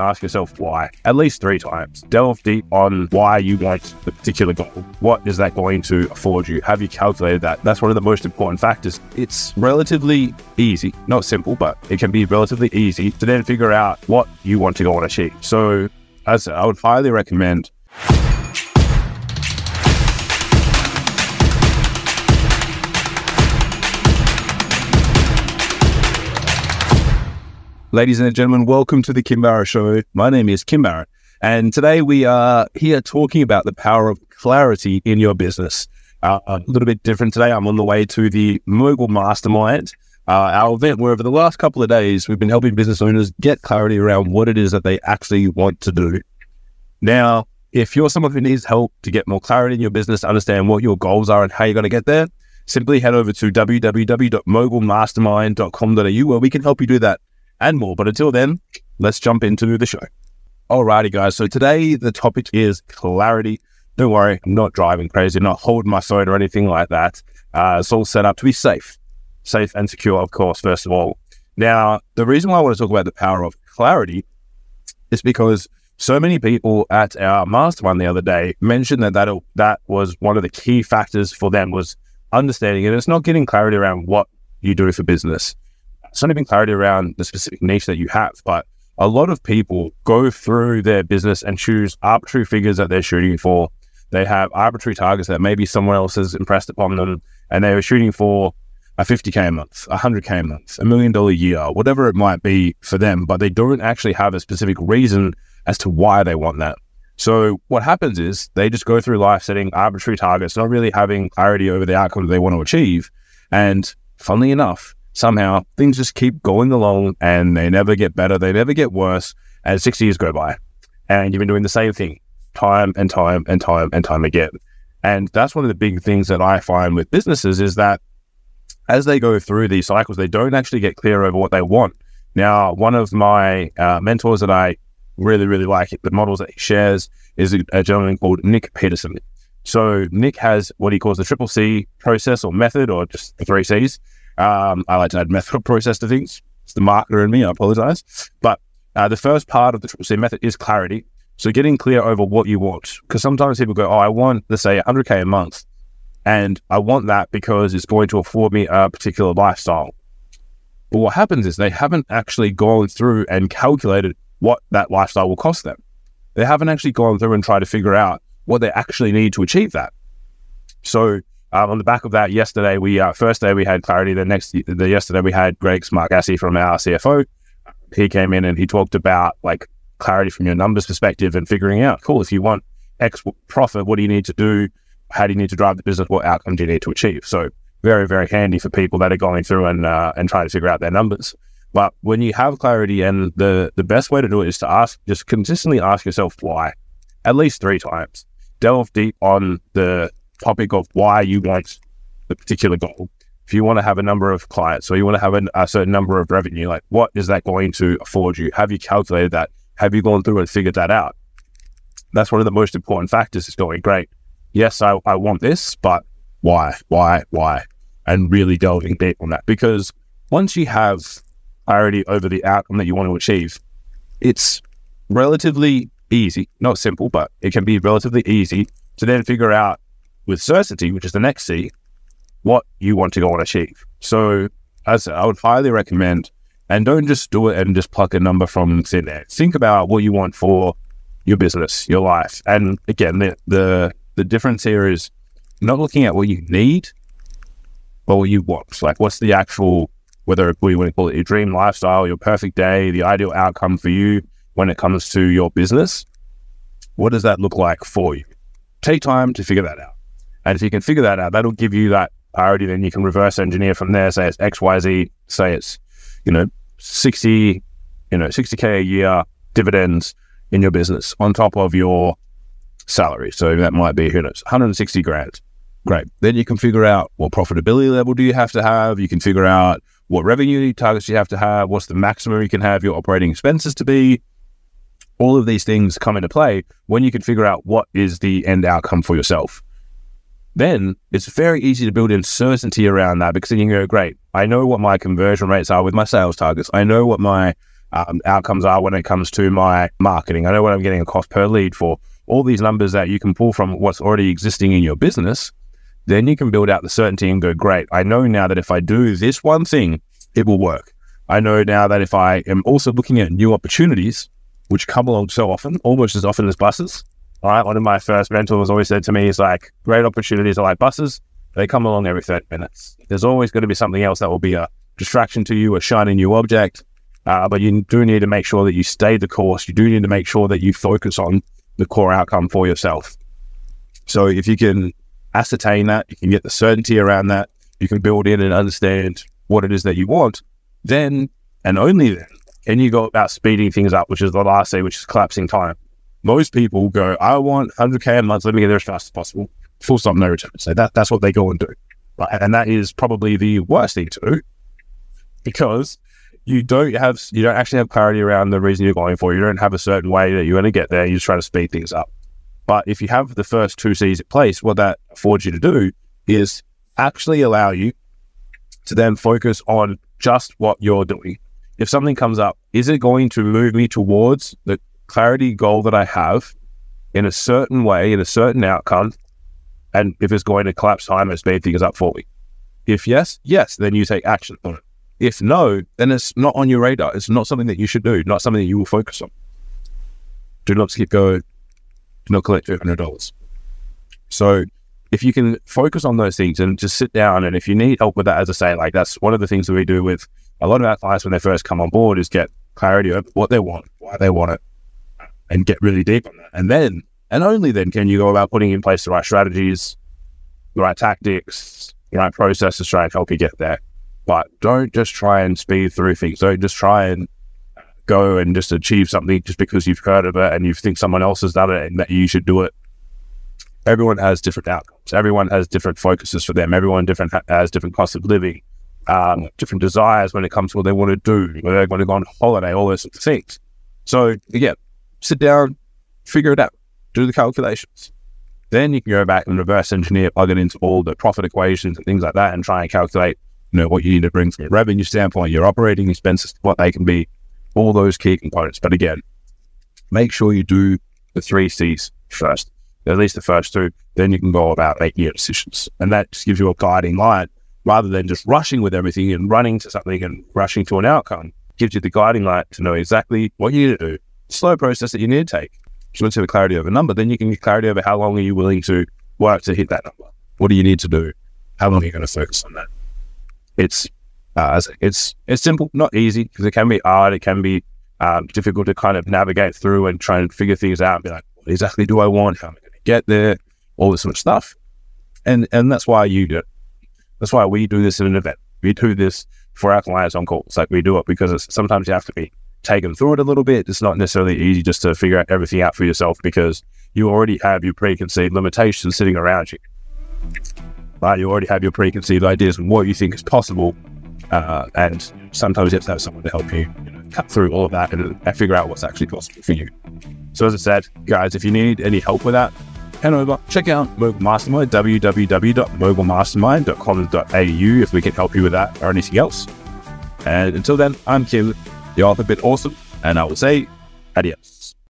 ask yourself why at least three times. Delve deep on why you want the particular goal. What is that going to afford you? Have you calculated that? That's one of the most important factors. It's relatively easy, not simple, but it can be relatively easy to then figure out what you want to go and achieve. So, as I would highly recommend Ladies and gentlemen, welcome to the Kim Barrett Show. My name is Kim Barrett, and today we are here talking about the power of clarity in your business. Uh, a little bit different today. I'm on the way to the Mogul Mastermind, uh, our event where over the last couple of days we've been helping business owners get clarity around what it is that they actually want to do. Now, if you're someone who needs help to get more clarity in your business, understand what your goals are and how you're going to get there, simply head over to www.mogulmastermind.com.au where we can help you do that and more. But until then, let's jump into the show. Alrighty, guys. So today the topic is clarity. Don't worry, I'm not driving crazy, I'm not holding my phone or anything like that. Uh, it's all set up to be safe, safe and secure, of course, first of all. Now, the reason why I want to talk about the power of clarity is because so many people at our mastermind the other day mentioned that that, that was one of the key factors for them was understanding it. It's not getting clarity around what you do for business it's not even clarity around the specific niche that you have, but a lot of people go through their business and choose arbitrary figures that they're shooting for. They have arbitrary targets that maybe someone else has impressed upon them, and they were shooting for a 50k a month, a 100k a month, a million dollar year, whatever it might be for them, but they don't actually have a specific reason as to why they want that. So what happens is they just go through life setting arbitrary targets, not really having clarity over the outcome that they want to achieve. And funnily enough, somehow things just keep going along and they never get better, they never get worse as six years go by. And you've been doing the same thing time and time and time and time again. And that's one of the big things that I find with businesses is that as they go through these cycles, they don't actually get clear over what they want. Now, one of my uh, mentors that I really, really like, the models that he shares, is a, a gentleman called Nick Peterson. So Nick has what he calls the triple C process or method, or just the three C's. Um, I like to add method process to things. It's the marketer in me. I apologize. But uh, the first part of the triple C method is clarity. So getting clear over what you want. Because sometimes people go, oh, I want, let's say, 100K a month. And I want that because it's going to afford me a particular lifestyle. But what happens is they haven't actually gone through and calculated what that lifestyle will cost them. They haven't actually gone through and tried to figure out what they actually need to achieve that. So um, on the back of that, yesterday we uh, first day we had clarity. The next the yesterday we had Greg Smargiassi from our CFO. He came in and he talked about like clarity from your numbers perspective and figuring out, cool, if you want X profit, what do you need to do? How do you need to drive the business? What outcome do you need to achieve? So very very handy for people that are going through and uh, and trying to figure out their numbers. But when you have clarity, and the the best way to do it is to ask, just consistently ask yourself why, at least three times. Delve deep on the topic of why you want the particular goal. If you want to have a number of clients or you want to have a, a certain number of revenue, like what is that going to afford you? Have you calculated that? Have you gone through and figured that out? That's one of the most important factors is going, great. Yes, I, I want this, but why, why, why? And really delving deep on that. Because once you have clarity over the outcome that you want to achieve, it's relatively easy, not simple, but it can be relatively easy to then figure out with certainty, which is the next C, what you want to go and achieve. So, as I would highly recommend, and don't just do it and just pluck a number from thin air. Think about what you want for your business, your life. And again, the, the the difference here is not looking at what you need, but what you want. Like, what's the actual, whether we want to call it your dream lifestyle, your perfect day, the ideal outcome for you when it comes to your business? What does that look like for you? Take time to figure that out. And if you can figure that out, that'll give you that priority. Then you can reverse engineer from there. Say it's X, Y, Z. Say it's, you know, 60, you know, 60K a year dividends in your business on top of your salary. So that might be, who knows, 160 grand. Great. Then you can figure out what profitability level do you have to have. You can figure out what revenue targets you have to have. What's the maximum you can have your operating expenses to be. All of these things come into play when you can figure out what is the end outcome for yourself then it's very easy to build in certainty around that because then you can go, great, I know what my conversion rates are with my sales targets. I know what my um, outcomes are when it comes to my marketing. I know what I'm getting a cost per lead for. All these numbers that you can pull from what's already existing in your business, then you can build out the certainty and go, great, I know now that if I do this one thing, it will work. I know now that if I am also looking at new opportunities, which come along so often, almost as often as buses. Right. One of my first mentors always said to me, is like, great opportunities are like buses. They come along every 30 minutes. There's always going to be something else that will be a distraction to you, a shiny new object. Uh, but you do need to make sure that you stay the course. You do need to make sure that you focus on the core outcome for yourself. So if you can ascertain that, you can get the certainty around that, you can build in and understand what it is that you want, then and only then can you go about speeding things up, which is the last thing, which is collapsing time. Most people go, I want 100K a month, let me get there as fast as possible. Full stop, no return. So that, that's what they go and do. Right? And that is probably the worst thing to do because you don't have, you don't actually have clarity around the reason you're going for. You don't have a certain way that you're going to get there. You're just trying to speed things up. But if you have the first two C's in place, what that affords you to do is actually allow you to then focus on just what you're doing. If something comes up, is it going to move me towards the clarity goal that I have in a certain way, in a certain outcome? And if it's going to collapse time and speed things up for me. If yes, yes, then you take action on it. If no, then it's not on your radar. It's not something that you should do, not something that you will focus on. Do not skip go, do not collect $200. So if you can focus on those things and just sit down, and if you need help with that, as I say, like that's one of the things that we do with a lot of our clients when they first come on board is get clarity of what they want, why they want it, and get really deep on that. And then, and only then, can you go about putting in place the right strategies, the right tactics, the right processes to try and help you get there. But don't just try and speed through things. Don't just try and go and just achieve something just because you've heard of it and you think someone else has done it and that you should do it everyone has different outcomes. Everyone has different focuses for them. Everyone different has different costs of living, um, different desires when it comes to what they want to do, whether they want to go on holiday, all those sorts of things. So again, sit down, figure it out, do the calculations. Then you can go back and reverse engineer, plug it into all the profit equations and things like that, and try and calculate, you know, what you need to bring from a revenue standpoint, your operating expenses, what they can be, all those key components. But again, make sure you do the three C's first at least the first two, then you can go about making your decisions. And that just gives you a guiding light rather than just rushing with everything and running to something and rushing to an outcome. Gives you the guiding light to know exactly what you need to do. Slow process that you need to take. So once you have clarity over a number, then you can get clarity over how long are you willing to work to hit that number. What do you need to do? How long are you going to focus on that? It's uh, it's it's simple, not easy because it can be hard. It can be um, difficult to kind of navigate through and try and figure things out. And be like, what exactly do I want? How am I going to get there, all this sort of stuff. And and that's why you do it. That's why we do this in an event. We do this for our clients on calls. Like we do it because it's sometimes you have to be taken through it a little bit. It's not necessarily easy just to figure out everything out for yourself because you already have your preconceived limitations sitting around you. Right? You already have your preconceived ideas and what you think is possible. Uh, and sometimes you have to have someone to help you, you know, cut through all of that and, and figure out what's actually possible for you. So as I said, guys, if you need any help with that, head over, check out Mogul Mastermind, www.mogulmastermind.com.au if we can help you with that or anything else. And until then, I'm Kim, the author bit awesome, and I will say adios.